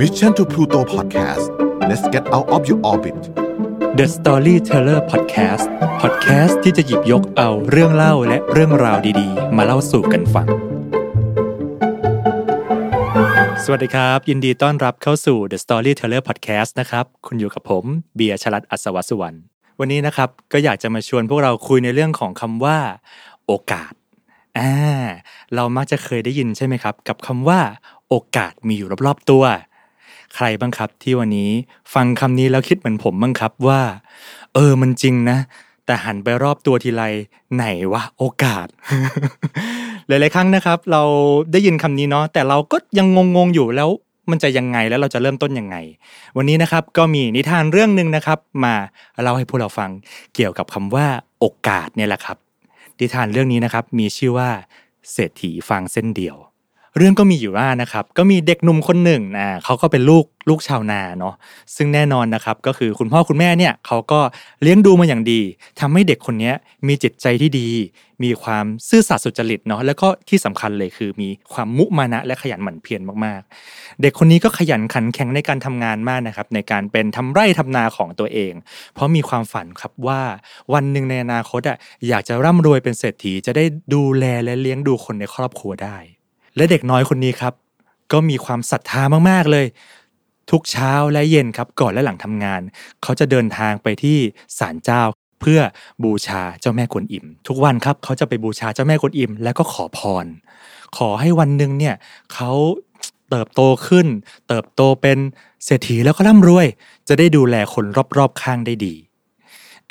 Mission to Pluto Podcast let's get out of your orbit The Storyteller Podcast Podcast ที่จะหยิบยกเอาเรื่องเล่าและเรื่องราวดีๆ มาเล่าสู่กันฟัง สวัสดีครับ ยินดีต้อนรับเข้าสู่ The Storyteller Podcast นะครับ คุณอยู่กับผม เบียร์ชลัดอัศวสุวรรณวันนี้นะครับก็อยากจะมาชวนพวกเราคุยในเรื่องของคำว่า โอกาสอ่าเรามักจะเคยได้ยินใช่ไหมครับ กับคำว่า โอกาสมีอยู่รอบๆตัว ใครบ้างครับที่วันนี้ฟังคำนี้แล้วคิดเหมือนผมบ้างครับว่า เออมันจริงนะ แต่หันไปรอบตัวทีไรไหนวะโอกาส หลายๆครั้งนะครับ เราได้ยินคำนี้เนาะแต่เราก็ยังงงๆอยู่แล้วมันจะยังไงแล้วเราจะเริ่มต้นยังไง วันนี้นะครับก็มีนิทานเรื่องหนึ่งนะครับ มาเล่าให้พวกเราฟังเกี่ยวกับคำว่าโอกาสเนี่ยแหละครับนิทานเรื่องนี้นะครับมีชื่อว่า เศรษฐีฟางเส้นเดียว เรื่องก็มีอยู่ว่านะครับก็มีเด็กหนุ่มคนหนึ่งนะเขาก็เป็นลูกลูกชาวนาเนาะซึ่งแน่นอนนะครับก็คือคุณพ่อคุณแม่เนี่ยเขาก็เลี้ยงดูมาอย่างดีทำให้เด็กคนนี้มีจิตใจที่ดี มีความซื่อสัตย์สุจริตเนาะแล้วก็ที่สำคัญเลยคือมีความมุมานะและขยันหมั่นเพียรมากๆ เด็กคนนี้ก็ขยันขันแข็งในการทำงานมากนะครับในการเป็นทำไร่ทำนาของตัวเอง เพราะมีความฝันครับว่าวันหนึ่งในอนาคตอะอยากจะร่ำรวยเป็นเศรษฐีจะได้ดูแลและเลี้ยงดูคนในครอบครัวได้ และเด็กน้อยคนนี้ครับ ก็มีความศรัทธามากๆเลย ทุกเช้าและเย็นครับ ก่อนและหลังทำงาน เขาจะเดินทางไปที่ศาลเจ้า เพื่อบูชาเจ้าแม่กวนอิม ทุกวันครับเขาจะไปบูชาเจ้าแม่กวนอิม แล้วก็ขอพร ขอให้วันหนึ่งเนี่ยเขาเติบโตขึ้น เติบโตเป็นเศรษฐีแล้วก็ร่ำรวย จะได้ดูแลคนรอบๆข้างได้ดี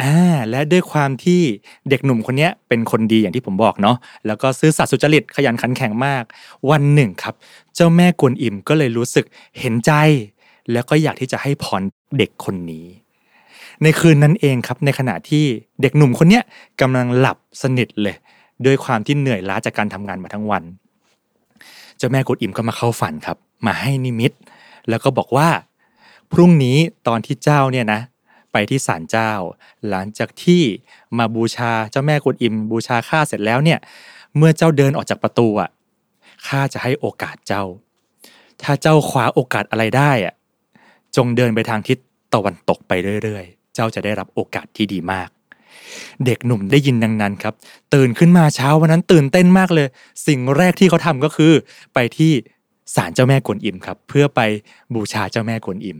อ่าและด้วยความที่เด็กหนุ่มคนนี้เป็นคนดีอย่างที่ผมบอกเนาะแล้วก็ซื่อสัตย์สุจริตขยันขันแข็งมาก วันหนึ่งครับ เจ้าแม่กวนอิมก็เลยรู้สึกเห็นใจ แล้วก็อยากที่จะให้พรเด็กคนนี้ ในคืนนั้นเองครับในขณะที่เด็กหนุ่มคนนี้กำลังหลับสนิทเลยด้วยความที่เหนื่อยล้าจากการทำงานมาทั้งวัน เจ้าแม่กวนอิมก็มาเข้าฝันครับ มาให้นิมิต แล้วก็บอกว่า พรุ่งนี้ตอนที่เจ้าเนี่ยนะ ไปที่ศาลเจ้า หลังจากที่มาบูชาเจ้าแม่กวนอิม บูชาข้าเสร็จแล้วเนี่ย เมื่อเจ้าเดินออกจากประตูอะข้าจะให้โอกาสเจ้า ถ้าเจ้าคว้าโอกาสอะไรได้อะจงเดินไปทางทิศตะวันตกไปเรื่อยๆ เจ้าจะได้รับโอกาสที่ดีมาก เด็กหนุ่มได้ยินดังนั้นครับ ตื่นขึ้นมาเช้าวันนั้นตื่นเต้นมากเลย สิ่งแรกที่เขาทำก็คือ ไปที่ศาลเจ้าแม่กวนอิมครับ เพื่อไปบูชาเจ้าแม่กวนอิม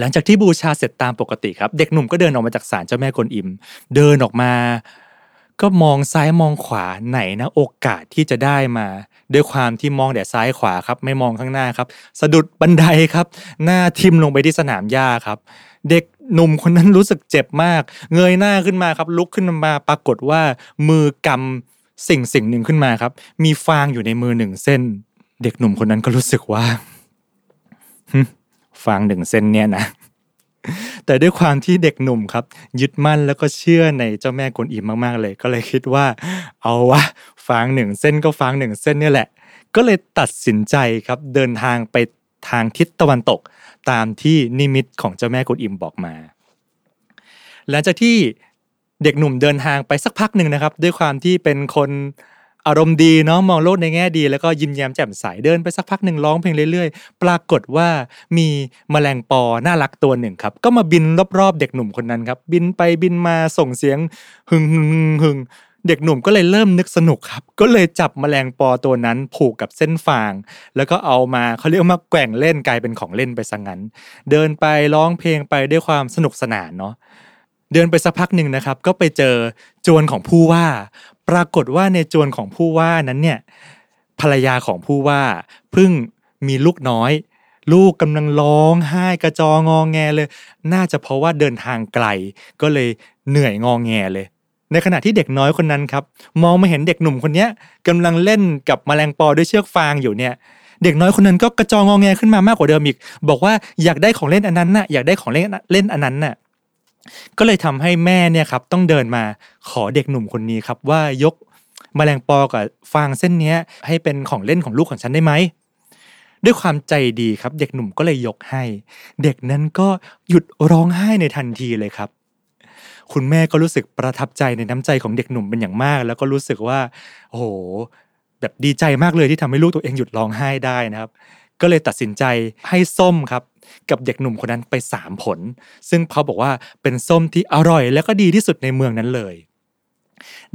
หลังจากที่บูชาเสร็จตามปกติครับ เด็กหนุ่มก็เดินออกมาจากศาลเจ้าแม่กวนอิม เดินออกมา ก็มองซ้ายมองขวาไหนนะโอกาสที่จะได้มา ด้วยความที่มองแต่ซ้ายขวาครับ ไม่มองข้างหน้าครับ สะดุดบันไดครับ หน้าทิ่มลงไปที่สนามหญ้าครับ เด็กหนุ่มคนนั้นรู้สึกเจ็บมาก เงยหน้าขึ้นมาครับ ลุกขึ้นมาปรากฏว่า มือกำสิ่งสิ่งหนึ่งขึ้นมาครับ มีฟางอยู่ในมือหนึ่งเส้น เด็กหนุ่มคนนั้นก็รู้สึกว่า ฟางหนึ่งเส้นเนี่ยนะแต่ด้วยความที่เด็กหนุ่มครับ ยึดมั่นแล้วก็เชื่อในเจ้าแม่กวนอิมมากๆเลย ก็เลยคิดว่า เอาวะฟางหนึ่งเส้นก็ฟางหนึ่งเส้นเนี่ยแหละ ก็เลยตัดสินใจครับเดินทางไปทางทิศตะวันตก ตามที่นิมิตของเจ้าแม่กวนอิมบอกมา หลังจากที่เด็กหนุ่มเดินทางไปสักพักหนึ่งนะครับ ด้วยความที่เป็นคน อารมณ์ดีเนาะมองโลกในแง่ดี แล้วก็ยิ้มแย้มแจ่มใสเดินไปสักพักหนึ่งร้องเพลงเรื่อยๆ ปรากฏว่ามีแมลงปอน่ารักตัวหนึ่งครับ ก็มาบินรอบๆ เด็กหนุ่มคนนั้นครับ บินไปบินมาส่งเสียงหึงหึงหึงหึงเด็กหนุ่มก็เลยเริ่มนึกสนุกครับ ก็เลยจับแมลงปอตัวนั้นผูกกับเส้นฟาง แล้วก็เอามาเขาเรียกมาแกว่งเล่นกลายเป็นของเล่นไปซะงั้น เดินไปร้องเพลงไปด้วยความสนุกสนานเนาะเดินไปสักพักหนึ่งนะครับ ก็ไปเจอจวนของผู้ว่า ปรากฏว่าในจวนของผู้ว่านั้นเนี่ยภรรยาของผู้ว่าเพิ่งมีลูกน้อย ลูกกำลังร้องไห้กระจององแงเลย น่าจะเพราะว่าเดินทางไกล ก็เลยเหนื่อยงองแงเลย ในขณะที่เด็กน้อยคนนั้นครับ มองมาเห็นเด็กหนุ่มคนนี้กำลังเล่นกับแมลงปอด้วยเชือกฟางอยู่เนี่ยเด็กน้อยคนนั้นก็กระจองงองแงขึ้นมามากกว่าเดิมอีก บอกว่าอยากได้ของเล่นอันนั้นน่ะอยากได้ของเล่นเล่นอันนั้นน่ะ ก็เลยทำให้แม่เนี่ยครับต้องเดินมาขอเด็กหนุ่มคนนี้ครับว่ายกแมลงปอกับฟางเส้นนี้ให้เป็นของเล่นของลูกของฉันได้ไหมด้วยความใจดีครับ เด็กหนุ่มก็เลยยกให้ เด็กนั้นก็หยุดร้องไห้ในทันทีเลยครับ คุณแม่ก็รู้สึกประทับใจในน้ำใจของเด็กหนุ่มเป็นอย่างมาก แล้วก็รู้สึกว่าโอ้โหแบบดีใจมากเลยที่ทำให้ลูกตัวเองหยุดร้องไห้ได้นะครับ ก็เลยตัดสินใจให้ส้มครับ กับเด็กหนุ่มคนนั้นไปสามผล ซึ่งเขาบอกว่าเป็นส้มที่อร่อย และก็ดีที่สุดในเมืองนั้นเลย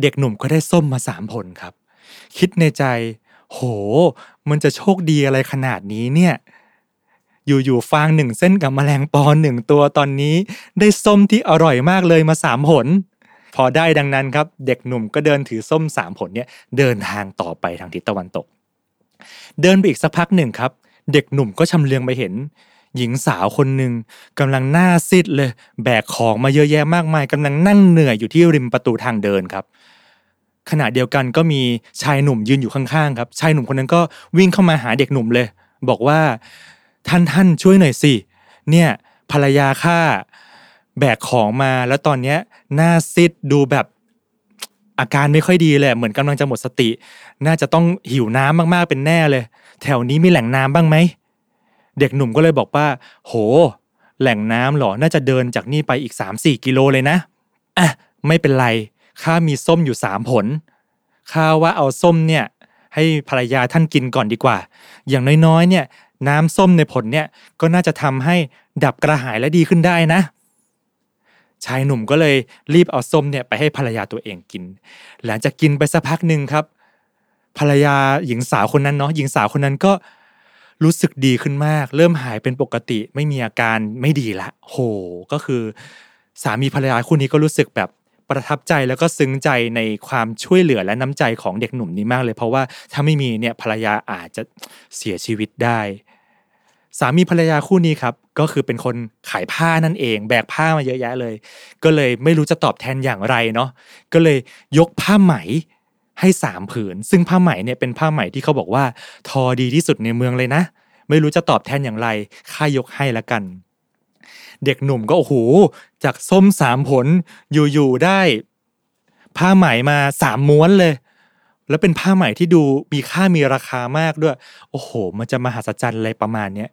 เด็กหนุ่มก็ได้ส้มมาสามผลครับ คิดในใจ โห มันจะโชคดีอะไรขนาดนี้เนี่ยอยู่ๆฟางหนึ่งเส้นกับแมลงปอหนึ่งตัวตอนนี้ ได้ส้มที่อร่อยมากเลยมาสามผล พอได้ดังนั้นครับ เด็กหนุ่มก็เดินถือส้มสามผลเนี่ยเดินทางต่อไปทางทิศตะวันตก เดินไปอีกสักพักหนึ่งครับ เด็กหนุ่มก็ชำเลืองไปเห็น หญิงสาวคนหนึ่งกำลังหน้าซีดเลย แบกของมาเยอะแยะมากมายกำลังนั่งเหนื่อยอยู่ที่ริมประตูทางเดินครับขณะเดียวกันก็มีชายหนุ่มยืนอยู่ข้างๆครับ ชายหนุ่มคนนั้นก็วิ่งเข้ามาหาเด็กหนุ่มเลย บอกว่าท่านท่านช่วยหน่อยสิเนี่ยภรรยาข้าแบกของมาแล้วตอนเนี้ยหน้าซิดดูแบบอาการไม่ค่อยดีเลยเหมือนกำลังจะหมดสติ น่าจะต้องหิวน้ำมากๆเป็นแน่เลย แถวนี้มีแหล่งน้ำบ้างไหม เด็กหนุ่มก็เลยบอกว่า โห แหล่งน้ำหรอ น่าจะเดินจากนี่ไปอีก 3-4 กิโลเลยนะ อะ ไม่เป็นไร ข้ามีส้มอยู่สามผล ข้าว่าเอาส้มเนี่ย ให้ภรรยาท่านกินก่อนดีกว่า อย่างน้อยๆ เนี่ย น้ำส้มในผลเนี่ย ก็น่าจะทำให้ดับกระหายและดีขึ้นได้นะชายหนุ่มก็เลยรีบเอาส้มเนี่ยไปให้ภรรยาตัวเองกิน หลังจากกินไปสักพักหนึ่งครับ ภรรยาหญิงสาวคนนั้นเนาะหญิงสาวคนนั้นก็ รู้สึกดีขึ้นมาก เริ่มหายเป็นปกติ ไม่มีอาการไม่ดีละ โห ก็คือ สามีภรรยาคู่นี้ก็รู้สึกแบบประทับใจแล้วก็ซึ้งใจในความช่วยเหลือและน้ำใจของเด็กหนุ่มนี้มากเลย เพราะว่าถ้าไม่มีเนี่ยภรรยาอาจจะเสียชีวิตได้ สามีภรรยาคู่นี้ครับ ก็คือเป็นคนขายผ้านั่นเอง แบกผ้ามาเยอะแยะเลย ก็เลยไม่รู้จะตอบแทนอย่างไรเนาะก็เลยยกผ้าไหม ให้สามผืน ซึ่งผ้าไหมเนี่ยเป็นผ้าไหมที่เขาบอกว่า ทอดีที่สุดในเมืองเลยนะ ไม่รู้จะตอบแทนอย่างไรข้ายกให้ละกัน เด็กหนุ่มก็โอ้โหจากส้มสามผลอยู่ๆได้ ผ้าไหมมาสามม้วนเลย แล้วเป็นผ้าไหมที่ดูมีค่ามีราคามากด้วย โอ้โห มันจะมหัศจรรย์อะไรประมาณเนี้ย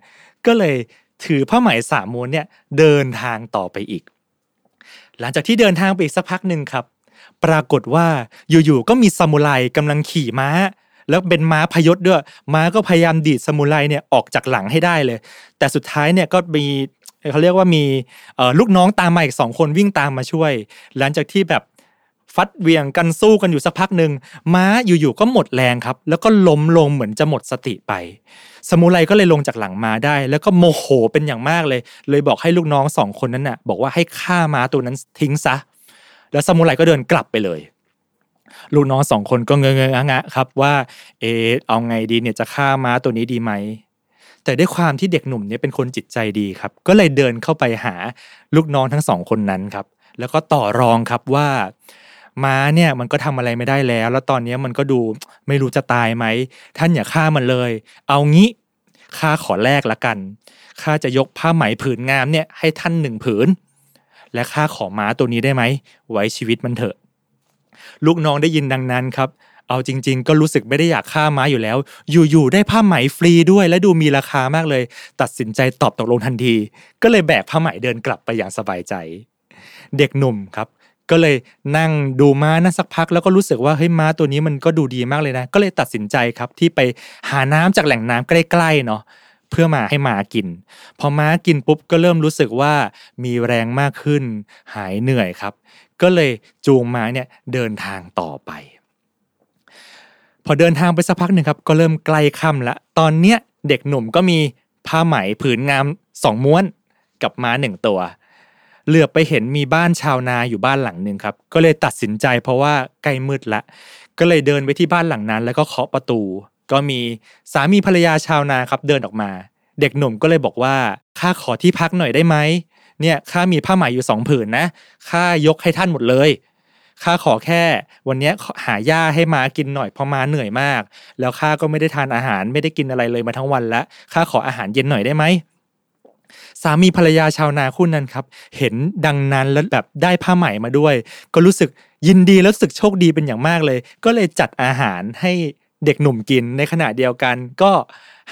ก็เลยถือผ้าไหมสามม้วนเนี่ยเดินทางต่อไปอีก หลังจากที่เดินทางไปอีกสักพักหนึ่งครับ ปรากฏว่าอยู่ๆก็มีซามูไรกำลังขี่ม้า แล้วเป็นม้าพยศด้วย ม้าก็พยายามดีดซามูไรเนี่ยออกจากหลังให้ได้เลย แต่สุดท้ายเนี่ยก็มีเขาเรียกว่ามีลูกน้องตามมาอีกสองคนวิ่งตามมาช่วย หลังจากที่แบบฟัดเวียงกันสู้กันอยู่สักพักหนึ่งม้าอยู่ๆก็หมดแรงครับ แล้วก็ล้มลงเหมือนจะหมดสติไป สมุไรก็เลยลงจากหลังม้าได้ แล้วก็โมโหเป็นอย่างมากเลย เลยบอกให้ลูกน้องสองคนนั้นน่ะ บอกว่าให้ฆ่าม้าตัวนั้นทิ้งซะ แล้วสมุไรก็เดินกลับไปเลยลูกน้องสองคนก็เงยเงยงะครับว่าเออเอาไงดีเนี่ยจะฆ่าม้าตัวนี้ดีไหมแต่ด้วยความที่เด็กหนุ่มเนี่ยเป็นคนจิตใจดีครับ ก็เลยเดินเข้าไปหาลูกน้องทั้งสองคนนั้นครับ แล้วก็ต่อรองครับว่า ม้าเนี่ยมันก็ทำอะไรไม่ได้แล้ว แล้วตอนนี้มันก็ดูไม่รู้จะตายไหมท่านอย่าฆ่ามันเลย เอางี้ข้าขอแลกละกันข้าจะยกผ้าไหมผืนงามเนี่ยให้ท่านหนึ่งผืน และข้าของม้าตัวนี้ได้ไหม ไว้ชีวิตมันเถอะ ลูกน้องได้ยินดังนั้นครับ เอาจริง ๆ ก็รู้สึกไม่ได้อยากฆ่าม้าอยู่แล้ว อยู่ๆได้ผ้าไหมฟรีด้วย และดูมีราคามากเลย ตัดสินใจตอบตกลงทันที ก็เลยแบกผ้าไหมเดินกลับไปอย่างสบายใจ เด็กหนุ่มครับก็เลยนั่งดูม้านั่นสักพักแล้วก็รู้สึกว่าเฮ้ยม้าตัวนี้มันก็ดูดีมากเลยนะ ก็เลยตัดสินใจครับที่ไปหาน้ำจากแหล่งน้ำใกล้ๆเนาะ เพื่อมาให้ม้ากิน พอม้ากินปุ๊บก็เริ่มรู้สึกว่ามีแรงมากขึ้น หายเหนื่อยครับ ก็เลยจูงม้าเนี่ยเดินทางต่อไป พอเดินทางไปสักพักหนึ่งครับ ก็เริ่มใกล้ค่ำละ ตอนเนี้ยเด็กหนุ่มก็มีผ้าไหมผืนงามสองม้วนกับม้าหนึ่งตัว เหลือไปเห็นมีบ้านชาวนาอยู่บ้านหลังหนึ่งครับ ก็เลยตัดสินใจเพราะว่าใกล้มืดละ ก็เลยเดินไปที่บ้านหลังนั้น แล้วก็เคาะประตู ก็มีสามีภรรยาชาวนาครับเดินออกมา เด็กหนุ่มก็เลยบอกว่าข้าขอที่พักหน่อยได้ไหมเนี่ยข้ามีผ้าไหมอยู่สองผืนนะข้ายกให้ท่านหมดเลยข้าขอแค่วันนี้หาหญ้าให้ม้ากินหน่อยเพราะม้าเหนื่อยมาก แล้วข้าก็ไม่ได้ทานอาหารไม่ได้กินอะไรเลยมาทั้งวันแล้วข้าขออาหารเย็นหน่อยได้ไหมสามีภรรยาชาวนาคู่นั้นครับ เห็นดังนั้นแล้วแบบได้ผ้าใหมมาด้วย ก็รู้สึกยินดีแล้วรู้สึกโชคดีเป็นอย่างมากเลย ก็เลยจัดอาหารให้ เด็กหนุ่มกิน ในขณะเดียวกันก็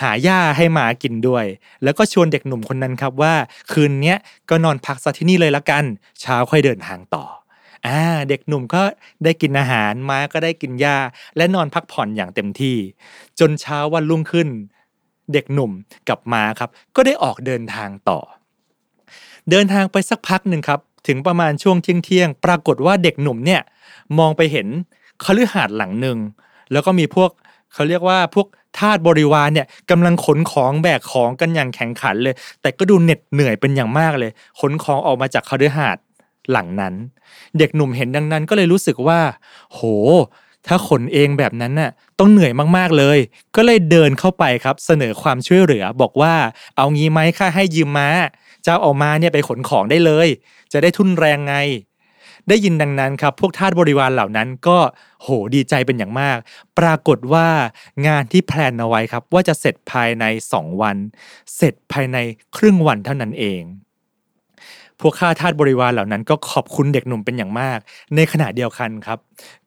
หาหญ้าให้หมากินด้วย แล้วก็ชวนเด็กหนุ่มคนนั้นครับว่า คืนนี้ก็นอนพักซะที่นี่เลยละกัน เช้าค่อยเดินทางต่ออ่าเด็กหนุ่มก็ได้กินอาหารม้าก็ได้กินหญ้า และนอนพักผ่อนอย่างเต็มที่ จนเช้าวันรุ่งขึ้น เด็กหนุ่มกับม้าครับ ก็ได้ออกเดินทางต่อ เดินทางไปสักพักหนึ่งครับ ถึงประมาณช่วงเที่ยงเที่ยงปรากฏว่าเด็กหนุ่มเนี่ยมองไปเห็นคฤหาสน์หลังหนึ่ง แล้วก็มีพวกเขาเรียกว่าพวกทาสบริวารเนี่ยกำลังขนของแบกของกันอย่างแข็งขันเลย แต่ก็ดูเหน็ดเหนื่อยเป็นอย่างมากเลย ขนของออกมาจากคฤหาสน์หลังนั้น เด็กหนุ่มเห็นดังนั้นก็เลยรู้สึกว่า โห ถ้าขนเองแบบนั้นน่ะต้องเหนื่อยมากๆเลย ก็เลยเดินเข้าไปครับเสนอความช่วยเหลือบอกว่าเอางี้ไหมค่าให้ยืมม้า เจ้าเอามาเนี่ยไปขนของได้เลย จะได้ทุนแรงไง ได้ยินดังนั้นครับ พวกทาสบริวารเหล่านั้นก็โหดีใจเป็นอย่างมาก ปรากฏว่างานที่แพลนเอาไว้ครับ ว่าจะเสร็จภายใน 2 วัน เสร็จภายในครึ่งวันเท่านั้นเอง พวกข้าทาสบริวารเหล่านั้น ก็ขอบคุณเด็กหนุ่มเป็นอย่างมาก ในขณะเดียวกันครับ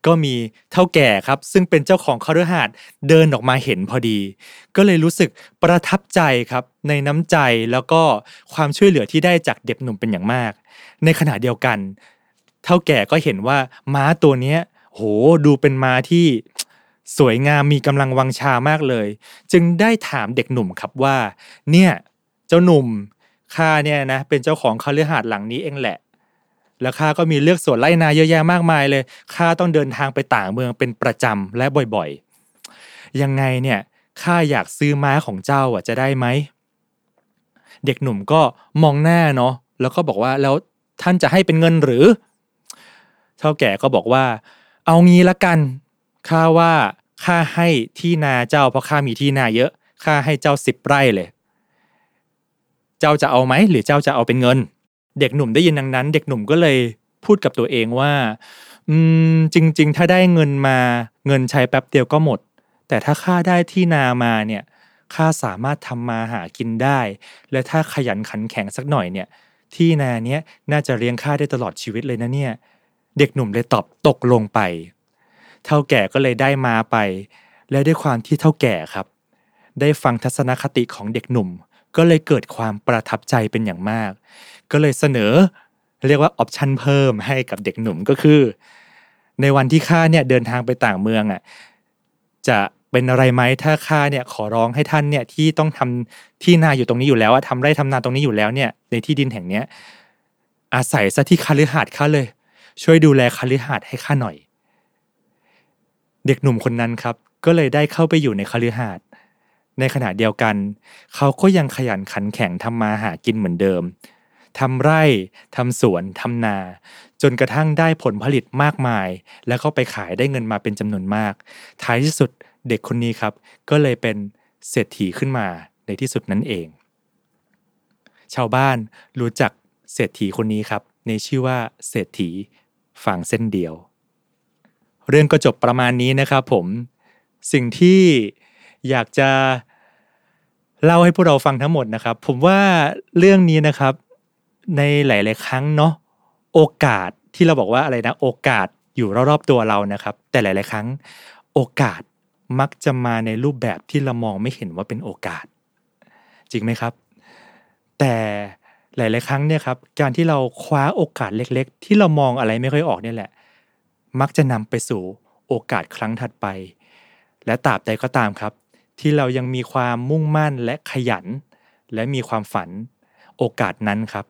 ก็มีเท่าแก่ครับ ซึ่งเป็นเจ้าของคฤหาสน์เดินออกมาเห็นพอดี ก็เลยรู้สึกประทับใจครับในน้ำใจแล้วก็ความช่วยเหลือที่ได้จากเด็กหนุ่มเป็นอย่างมาก ในขณะเดียวกัน เท่าแก่ก็เห็นว่าม้าตัวเนี้ย โหดูเป็นม้าที่สวยงามมีกำลังวังชามากเลย จึงได้ถามเด็กหนุ่มครับว่า เนี่ย เจ้าหนุ่มข้าเนี่ยนะเป็นเจ้าของคฤหาสน์หลังนี้เองแหละ แล้วข้าก็มีเลือกสวนไร่นาเยอะแยะมากมายเลยข้าต้องเดินทางไปต่างเมืองเป็นประจำและบ่อยๆ ยังไงเนี่ยข้าอยากซื้อม้าของเจ้าอะจะได้ไหมเด็กหนุ่มก็มองหน้าเนาะแล้วก็บอกว่าแล้วท่านจะให้เป็นเงินหรือ เท่าแก่ก็บอกว่า เอางี้ละกันข้าว่าข้าให้ที่นาเจ้าเพราะข้ามีที่นาเยอะข้าให้เจ้าสิบไร่เลย เจ้าจะเอาไหมหรือเจ้าจะเอาเป็นเงิน เด็กหนุ่มได้ยินดังนั้น เด็กหนุ่มก็เลยพูดกับตัวเองว่า อืมจริง ๆ ถ้าได้เงินมาเงินใช้แป๊บเดียวก็หมด แต่ถ้าข้าได้ที่นามาเนี่ยข้าสามารถทำมาหากินได้ และถ้าขยันขันแข็งสักหน่อยเนี่ย ที่นาเนี้ยน่าจะเลี้ยงข้าได้ตลอดชีวิตเลยนะเนี่ย เด็กหนุ่มเลยตอบตกลงไป เท่าแก่ก็เลยได้มาไป และด้วยความที่เท่าแก่ครับ ได้ฟังทัศนคติของเด็กหนุ่ม ก็เลยเกิดความประทับใจเป็นอย่างมาก ก็เลยเสนอ เรียกว่าออปชันเพิ่มให้กับเด็กหนุ่มก็คือ ในวันที่ข้าเนี่ยเดินทางไปต่างเมืองอะจะเป็นอะไรไหมถ้าข้าเนี่ยขอร้องให้ท่านเนี่ยที่ต้องทำที่นาอยู่ตรงนี้อยู่แล้วอะทำไร่ทำนาตรงนี้อยู่แล้วเนี่ยในที่ดินแห่งเนี้ยอาศัยซะที่คฤหาสน์ข้าเลย ช่วยดูแลคฤหาสน์ให้ข้าหน่อย เด็กหนุ่มคนนั้นครับ ก็เลยได้เข้าไปอยู่ในคฤหาสน์ในขณะเดียวกัน เขาก็ยังขยันขันแข็งทำมาหากินเหมือนเดิมทำไร่ทำสวนทำนา จนกระทั่งได้ผลผลิตมากมาย แล้วก็ไปขายได้เงินมาเป็นจำนวนมาก ท้ายที่สุดเด็กคนนี้ครับ ก็เลยเป็นเศรษฐีขึ้นมาในที่สุดนั่นเอง ชาวบ้านรู้จักเศรษฐีคนนี้ครับ ในชื่อว่าเศรษฐี ฝั่งเส้นเดียว เรื่องก็จบประมาณนี้นะครับผม สิ่งที่อยากจะเล่าให้พวกเราฟังทั้งหมดนะครับ ผมว่าเรื่องนี้นะครับในหลาย ๆ ครั้งเนาะโอกาสที่เราบอกว่าอะไรนะโอกาสอยู่รอบๆตัวเรานะครับ แต่หลาย ๆ ครั้งโอกาสมักจะมาในรูปแบบที่เรามองไม่เห็นว่าเป็นโอกาส จริงไหมครับ แต่ หลาย ๆ ครั้งเนี่ยครับการที่เราคว้าโอกาสเล็ก ๆ ที่เรามองอะไรไม่ค่อยออกเนี่ยแหละ มักจะนำไปสู่โอกาสครั้งถัดไป และตราบใดก็ตามครับ ที่เรายังมีความมุ่งมั่นและขยัน และมีความฝัน โอกาสนั้นครับ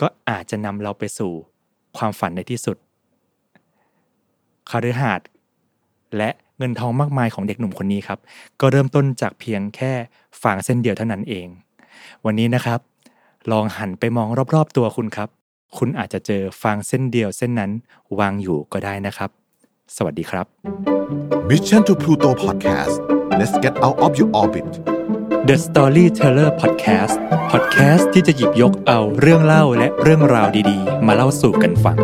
ก็อาจจะนำเราไปสู่ความฝันในที่สุดคาฤหาสน์และเงินทองมากมายของเด็กหนุ่มคนนี้ครับ ก็เริ่มต้นจากเพียงแค่ฝางเส้นเดียวเท่านั้นเอง วันนี้นะครับ ลองหันไปมองรอบๆตัวคุณครับ คุณอาจจะเจอฟางเส้นเดียวเส้นนั้นวางอยู่ก็ได้นะครับ สวัสดีครับ Mission to Pluto Podcast let's get out of your orbit The Storyteller Podcast Podcast ที่จะหยิบยกเอาเรื่องเล่าและเรื่องราวดีๆ มาเล่าสู่กันฟัง